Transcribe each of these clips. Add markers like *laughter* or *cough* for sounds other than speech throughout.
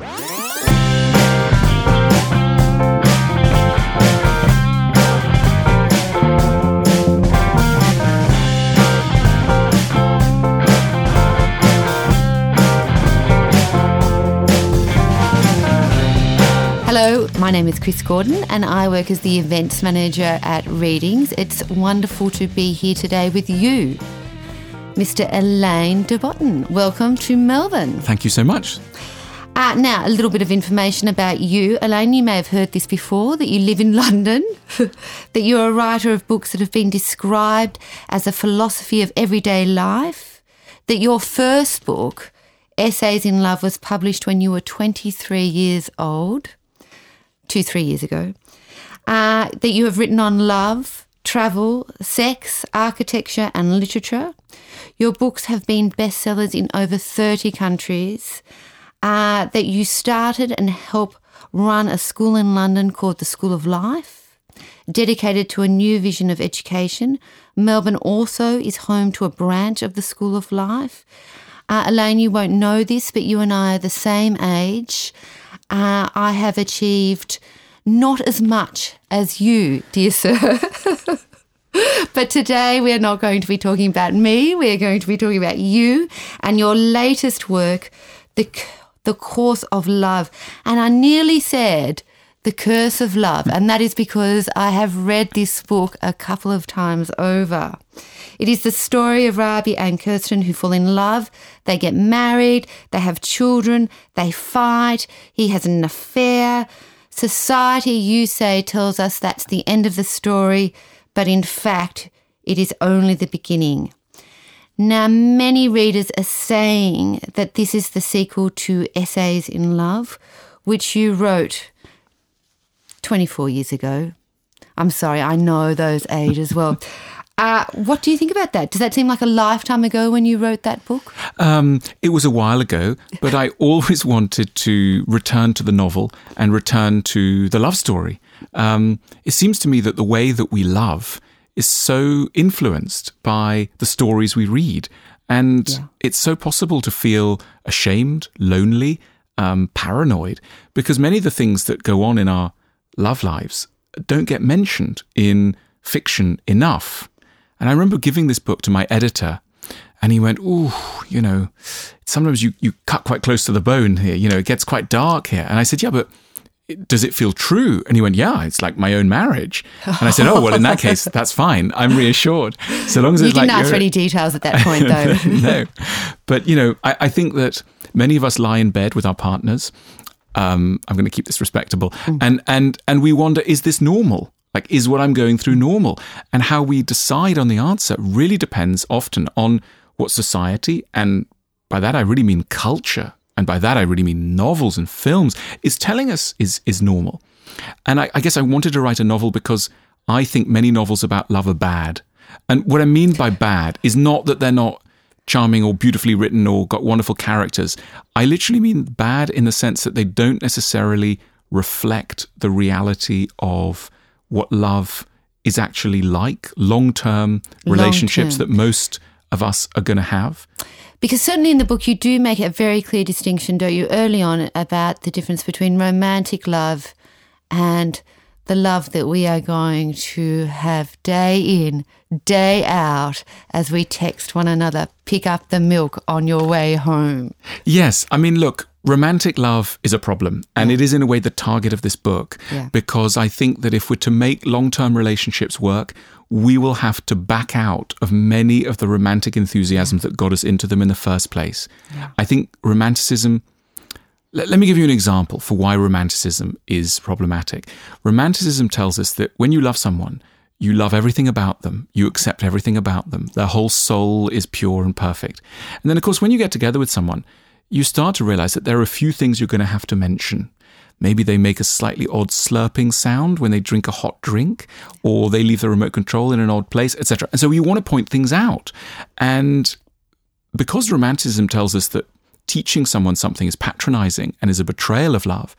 Hello, my name is Chris Gordon and I work as the events manager at Readings. It's wonderful to be here today with you, Mr. Alain de. Welcome to Melbourne. Thank you so much. Uh, now, a little bit of information about you. Alain, you may have heard this before that you live in *laughs* London, *laughs* that you're a writer of books that have been described as a philosophy of everyday life, that your first book, Essays in Love, was published when you were 23 years old two, three years ago, uh, that you have written on love, travel, sex, architecture, and literature. Your books have been bestsellers in over 30 countries. Uh, that you started and help run a school in London called the School of Life, dedicated to a new vision of education. Melbourne also is home to a branch of the School of Life. Uh, Alain, you won't know this, but you and I are the same age uh, I have achieved not as much as you, dear sir. *laughs* but today we are not going to be talking about me. We are going to be talking about you and your latest work, the the course of love. And I nearly said the Curse of Love, and that is because I have read this book a couple of times over. It is the story of Rabih and Kirsten who fall in love, they get married, they have children, they fight, he has an affair. Society, you say, tells us that's the end of the story, but in fact, it is only the beginning. Now, many readers are saying that this is the sequel to Essays in Love, which you wrote 24 years ago. I'm sorry, I know those age as well. Uh, what do you think about that? Does that seem like a lifetime ago when you wrote that book? Um, it was a while ago, but I *laughs* always wanted to return to the novel and return to the love story. Um, it seems to me that the way that we love is so influenced by the stories we read. And yeah. it's so possible to feel ashamed, lonely, um, paranoid, because many of the things that go on in our love lives don't get mentioned in fiction enough. And I remember giving this book to my editor, and he went, "Ooh, you know, sometimes you you cut quite close to the bone here. You know, it gets quite dark here." And I said, "Yeah, but." Does it feel true? And he went, Yeah, it's like my own marriage. And I said, Oh, well, in that case, *laughs* that's fine. I'm reassured. So long as you it's didn't like. ask for any details at that point, though. *laughs* no. But, you know, I, I think that many of us lie in bed with our partners um, I'm going to keep this respectable, mm. and and and we wonder, is this normal? Like, is what I'm going through normal? And how we decide on the answer really depends often on what society, and by that I really mean culture, and by that I really mean novels and films, is telling us is is normal. And I, I guess I wanted to write a novel because I think many novels about love are bad. And what I mean by bad is not that they're not charming or beautifully written or got wonderful characters. I literally mean bad in the sense that they don't necessarily reflect the reality of what love is actually like, long term relationships long-term. that most of us are going to have. Because certainly in the book, you do make a very clear distinction, don't you, early on about the difference between romantic love and the love that we are going to have day in, day out as we text one another, pick up the milk on your way home. Yes. I mean, look, romantic love is a problem. And yeah. it is, in a way, the target of this book. Yeah. Because I think that if we're to make long term relationships work, we will have to back out of many of the romantic enthusiasms that got us into them in the first place. Yeah. I think romanticism let, let me give you an example for why romanticism is problematic. Romanticism tells us that when you love someone, you love everything about them. You accept everything about them. Their whole soul is pure and perfect. And then, of course, when you get together with someone, you start to realize that there are a few things you're going to have to mention. Maybe they make a slightly odd slurping sound when they drink a hot drink, or they leave the remote control in an odd place, etc. And so you want to point things out. And because romanticism tells us that teaching someone something is patronizing and is a betrayal of love,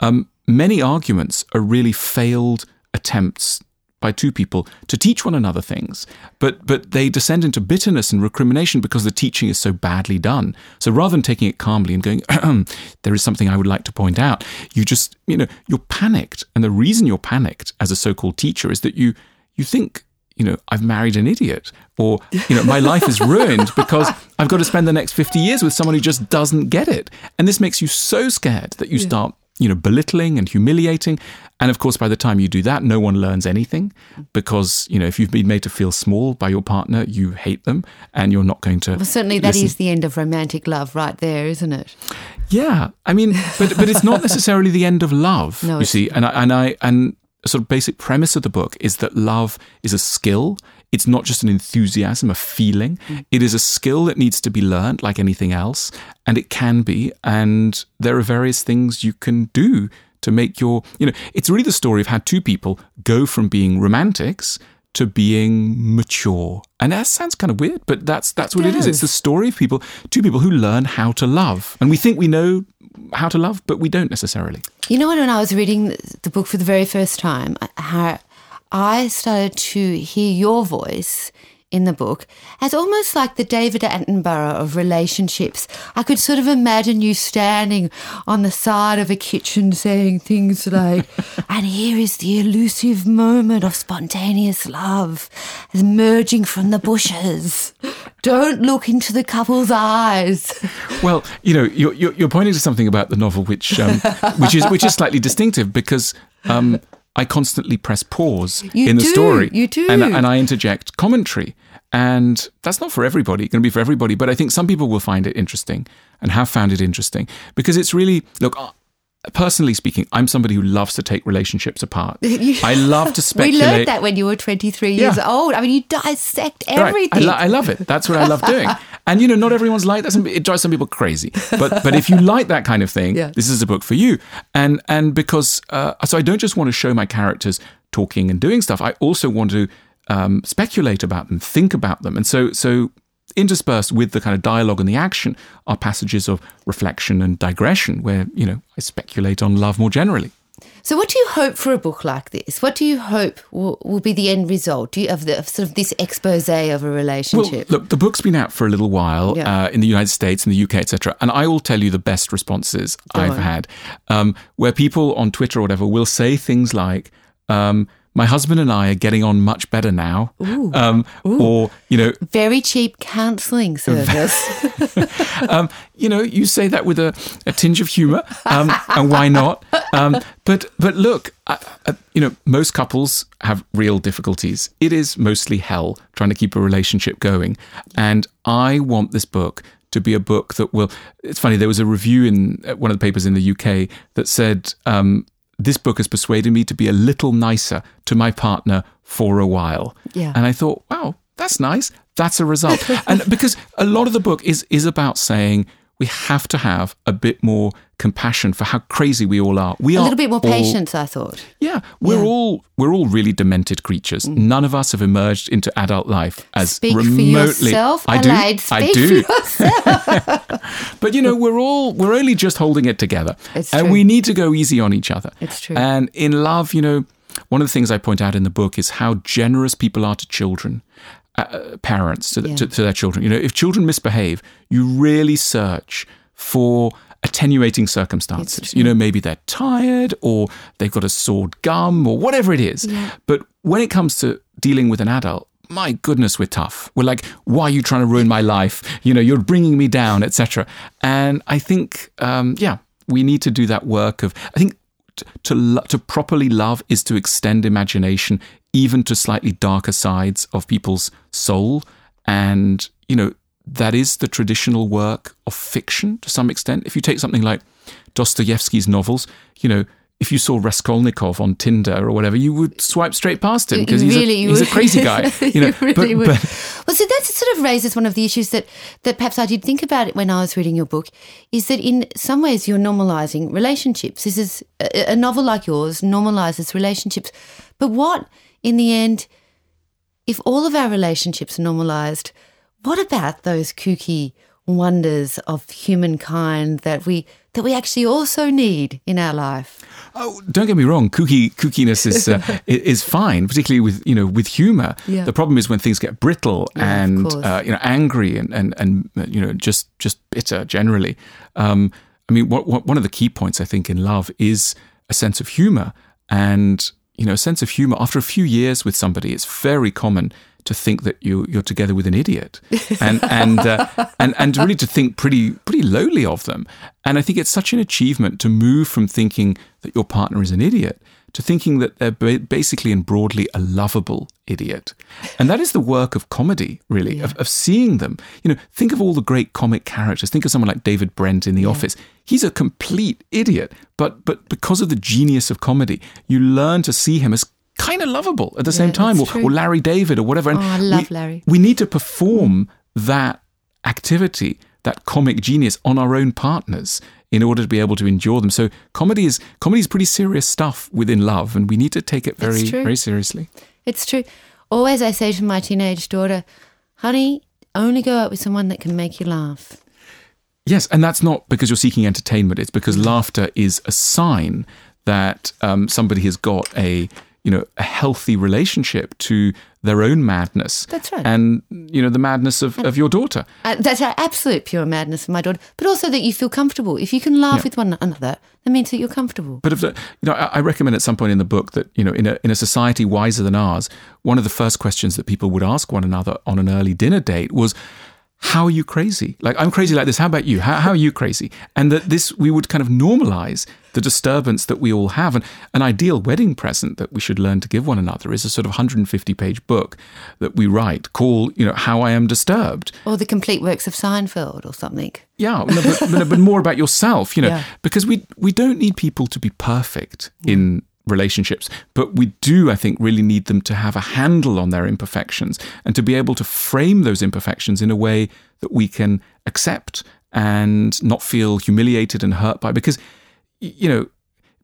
um, many arguments are really failed attempts by two people to teach one another things, but but they descend into bitterness and recrimination because the teaching is so badly done. So rather than taking it calmly and going, *clears throat* there is something I would like to point out, you just you know you're panicked, and the reason you're panicked as a so-called teacher is that you you think you know, I've married an idiot, or, you know, my life is ruined *laughs* because I've got to spend the next 50 years with someone who just doesn't get it. And this makes you so scared that you yeah. start, you know, belittling and humiliating. And of course, by the time you do that, no one learns anything because, you know, if you've been made to feel small by your partner, you hate them and you're not going to. Well, certainly that listen. is the end of romantic love right there, isn't it? Yeah. I mean, but, but it's not *laughs* necessarily the end of love, no, you see. And I, and I, and, sort of basic premise of the book is that love is a skill. It's not just an enthusiasm, a feeling. Mm. It is a skill that needs to be learned like anything else. And it can be. And there are various things you can do to make your, you know, it's really the story of how two people go from being romantics to being mature. And that sounds kind of weird, but that's that's what it is. It's the story of people, two people who learn how to love. And we think we know how to love, but we don't necessarily. You know, when I was reading the book for the very first time, I started to hear your voice in the book as almost like the David Attenborough of relationships. I could sort of imagine you standing on the side of a kitchen saying things like, *laughs* and here is the elusive moment of spontaneous love emerging from the bushes. Don't look into the couple's eyes. *laughs* Well, you know, you're, you're pointing to something about the novel which, um, which, is, which is slightly distinctive because. Um, I constantly press pause you in the story. You do. And, and I interject commentary. And that's not for everybody. It's going to be for everybody. But I think some people will find it interesting and have found it interesting because it's really, look, uh, personally speaking, I'm somebody who loves to take relationships apart. *laughs* I love to speculate. *laughs* we learned that when you were 23 years yeah. old. I mean, you dissect everything. Right. I, lo- I, love it. That's what I love doing. *laughs* and you know, not everyone's like that. It drives some people crazy. But but if you *laughs* like that kind of thing, yeah. this is a book for you. And and because uh, so I don't just want to show my characters talking and doing stuff. I also want to um, speculate about them, think about them, and so so interspersed with the kind of dialogue and the action are passages of reflection and digression where, you know, I speculate on love more generally. So, what do you hope for a book like this? What do you hope will, will be the end result do you, of, the, of sort of this expose of a relationship? Well, look, the book's been out for a little while yeah. uh, in the United States, in the UK, etc. And I will tell you the best responses Go I've on. had, um, where people on Twitter or whatever will say things like, um, my husband and I are getting on much better now. Ooh. Um, Ooh. Or, you know. Very cheap counselling service. *laughs* um, you know, you say that with a, a tinge of humour, um, and why not? Um, but, but look, uh, uh, you know, most couples have real difficulties. It is mostly hell trying to keep a relationship going. And I want this book to be a book that will. It's funny. There was a review in one of the papers in the UK that said um, this book has persuaded me to be a little nicer to my partner for a while. Yeah. And I thought, wow, that's nice. That's a result. *laughs* and because a lot of the book is is about saying we have to have a bit more compassion for how crazy we all are. We a are little bit more all, patience, I thought. Yeah, we're yeah. all we're all really demented creatures. Mm. None of us have emerged into adult life as speak remotely. For yourself, I do. I do. *laughs* but you know, we're all we're only just holding it together, it's and true. we need to go easy on each other. It's true. And in love, you know, one of the things I point out in the book is how generous people are to children. Uh, parents to, the, yeah. to, to their children. You know, if children misbehave, you really search for attenuating circumstances. You know, maybe they're tired or they've got a sore gum or whatever it is. Yeah. But when it comes to dealing with an adult, my goodness, we're tough. We're like, why are you trying to ruin my life? You know, you're bringing me down, etc. And I think, um, yeah, we need to do that work of. I think to to, to properly love is to extend imagination even to slightly darker sides of people's soul, and you know, that is the traditional work of fiction to some extent. If you take something like Dostoevsky's novels, you know, if you saw Raskolnikov on Tinder or whatever, you would swipe straight past him because he's, really a, he's a crazy *laughs* guy. *laughs* You know, really but, but, well, so that sort of raises one of the issues that that perhaps I did think about it when I was reading your book, is that in some ways you're normalizing relationships. This is a, a novel like yours normalizes relationships, but what in the end, if all of our relationships are normalized, what about those kooky wonders of humankind that we that we actually also need in our life? Oh, don't get me wrong. Kooky kookiness is uh, *laughs* is fine, particularly with you know with humor. Yeah. The problem is when things get brittle Yeah, and uh, you know angry and and and you know just just bitter generally. Um, I mean, what, what, one of the key points I think in love is a sense of humor, and you know, a sense of humor. After a few years with somebody, it's very common to think that you you're together with an idiot, and and uh, and and really to think pretty pretty lowly of them. And I think it's such an achievement to move from thinking that your partner is an idiot to thinking that they're ba- basically and broadly a lovable idiot. And that is the work of comedy, really, of, of seeing them. You know, think of all the great comic characters. Think of someone like David Brent in The Office. He's a complete idiot, but but because of the genius of comedy, you learn to see him as kind of lovable at the same time, or, or Larry David or whatever. And Oh, I love we, Larry. We need to perform that activity, that comic genius on our own partners in order to be able to endure them. So comedy is comedy is pretty serious stuff within love, and we need to take it very very seriously. It's true. Always I say to my teenage daughter, honey, only go out with someone that can make you laugh. Yes, and that's not because you're seeking entertainment. It's because laughter is a sign that um, somebody has got a you know a healthy relationship to their own madness. That's right. And you know the madness of, of your daughter. Uh, that's a absolute pure madness for my daughter, but also that you feel comfortable. If you can laugh with one another, that means that you're comfortable. But if the, you know, I I recommend at some point in the book that you know, in a in a society wiser than ours, one of the first questions that people would ask one another on an early dinner date was, "How are you crazy? Like I'm crazy like this. How about you? How, how are you crazy?" And that this we would kind of normalize the disturbance that we all have. And an ideal wedding present that we should learn to give one another is a sort of 150 page book that we write called, you know, "How I Am Disturbed." Or the complete works of Seinfeld or something. Yeah, no, but, but, but more about yourself, you know, *laughs* Yeah. because we we don't need people to be perfect in relationships, but we do, I think, really need them to have a handle on their imperfections and to be able to frame those imperfections in a way that we can accept and not feel humiliated and hurt by. Because, you know,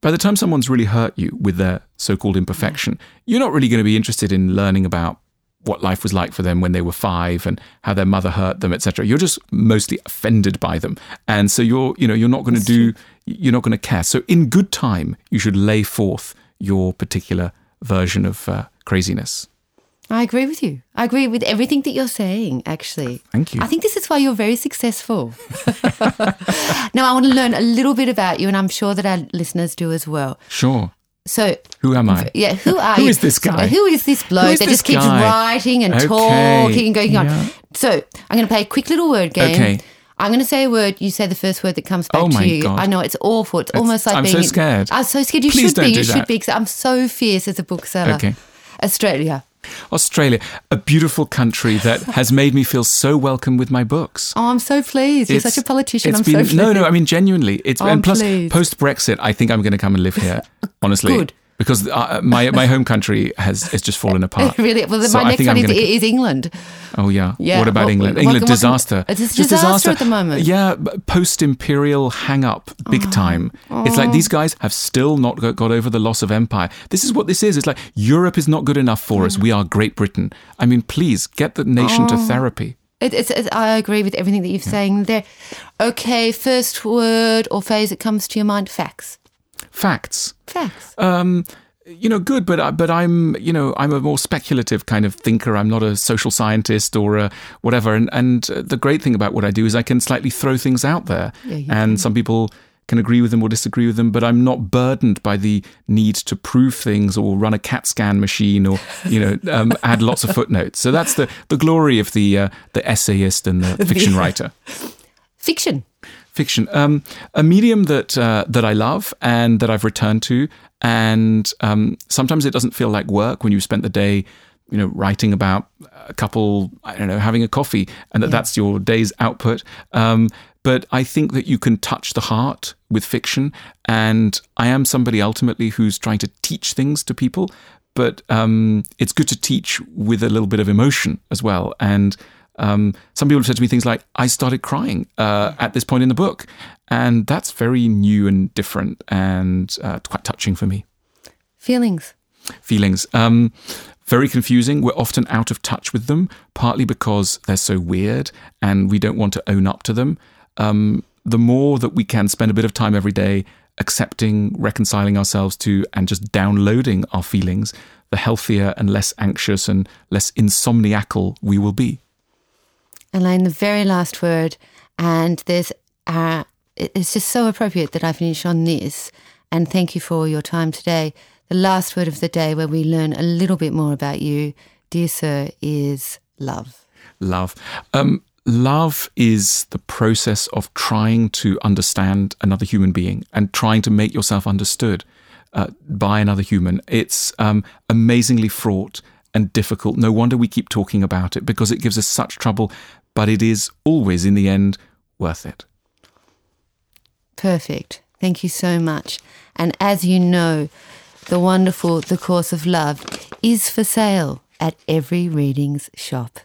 by the time someone's really hurt you with their so-called imperfection, you're not really going to be interested in learning about what life was like for them when they were five and how their mother hurt them, etc. You're just mostly offended by them, and so you're, you know, you're not going to do, you're not going to care. So in good time, you should lay forth your particular version of uh, craziness. I agree with you. I agree with everything that you're saying, actually. Thank you. I think this is why you're very successful. *laughs* now, I want to learn a little bit about you, and I'm sure that our listeners do as well. Sure. So, Who am I? yeah, who *laughs* are Who you? Who is this guy? Who is this bloke is that this just keeps guy? writing and Okay, talking and going on? yeah. So, I'm going to play a quick little word game. Okay. I'm going to say a word. You say the first word that comes back Oh to you. God. I know it's awful. It's, almost like I'm being. so scared. I'm so scared. You Please should don't be. you should be. Because I'm so fierce as a bookseller. Okay. Australia. Australia, a beautiful country that *laughs* has made me feel so welcome with my books. Oh, I'm so pleased. You're It's- such a politician. I'm been, so pleased. no, no. I mean, genuinely, it's Oh, and plus post Brexit, I think I'm going to come and live here. *laughs* Honestly, Good. Because uh, my my home country has has just fallen *laughs* apart. really? Well, So my next one is, is England. Oh yeah. Yeah, What about what- England? England can- disaster. it's a Just disaster at the moment. Yeah, post imperial hang up, big time. It's like these guys have still not got, got over the loss of empire. This is what this is. It's like Europe is not good enough for us. We are Great Britain. I mean, please get the nation to therapy. It, it's, it's, I agree with everything that you've saying there. Okay, first word or phrase that comes to your mind: facts. Facts. Facts. Um, you know, good, but I- but I'm you know I'm a more speculative kind of thinker. I'm not a social scientist or a whatever. And and uh, the great thing about what I do is I can slightly throw things out there, Yeah, and some people can agree with them or disagree with them. But I'm not burdened by the need to prove things or run a CAT scan machine or you know *laughs* um, add lots of footnotes. So that's the the glory of the uh, the essayist and the *laughs* fiction writer Fiction. Fiction. Um, a medium that uh, that I love and that I've returned to and um, sometimes it doesn't feel like work when you've spent the day you know writing about a couple I don't know having a coffee and that that's your day's output. Um, but I think that you can touch the heart with fiction and I am somebody ultimately who's trying to teach things to people but um, it's good to teach with a little bit of emotion as well. And um, some people have said to me things like, I started crying uh, at this point in the book. And that's very new and different and uh, quite touching for me. Feelings. Feelings. Um, very confusing. We're often out of touch with them, partly because they're so weird and we don't want to own up to them. Um, the more that we can spend a bit of time every day accepting, reconciling ourselves to, and just downloading our feelings, the healthier and less anxious and less insomniacal we will be. Alain, the very last word, and there's uh, it's just so appropriate that I finish on this. And thank you for your time today. The last word of the day, where we learn a little bit more about you, dear sir, is love. Love. Um, love is the process of trying to understand another human being and trying to make yourself understood uh, by another human. It's um, amazingly fraught and difficult. No wonder we keep talking about it because it gives us such trouble, but it is always, in the end, worth it. Perfect. Thank you so much. And as you know, the wonderful The Course of Love is for sale at every readings shop.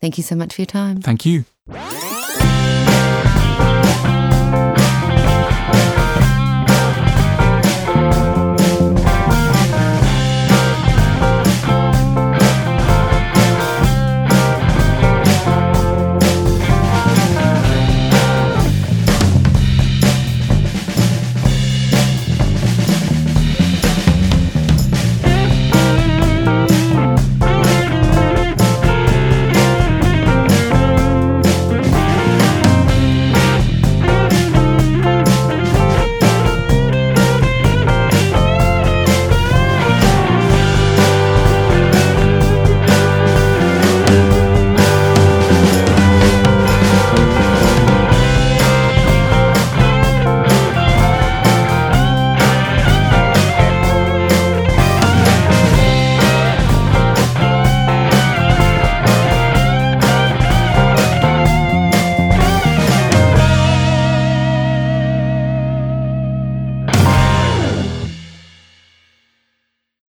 Thank you so much for your time. Thank you.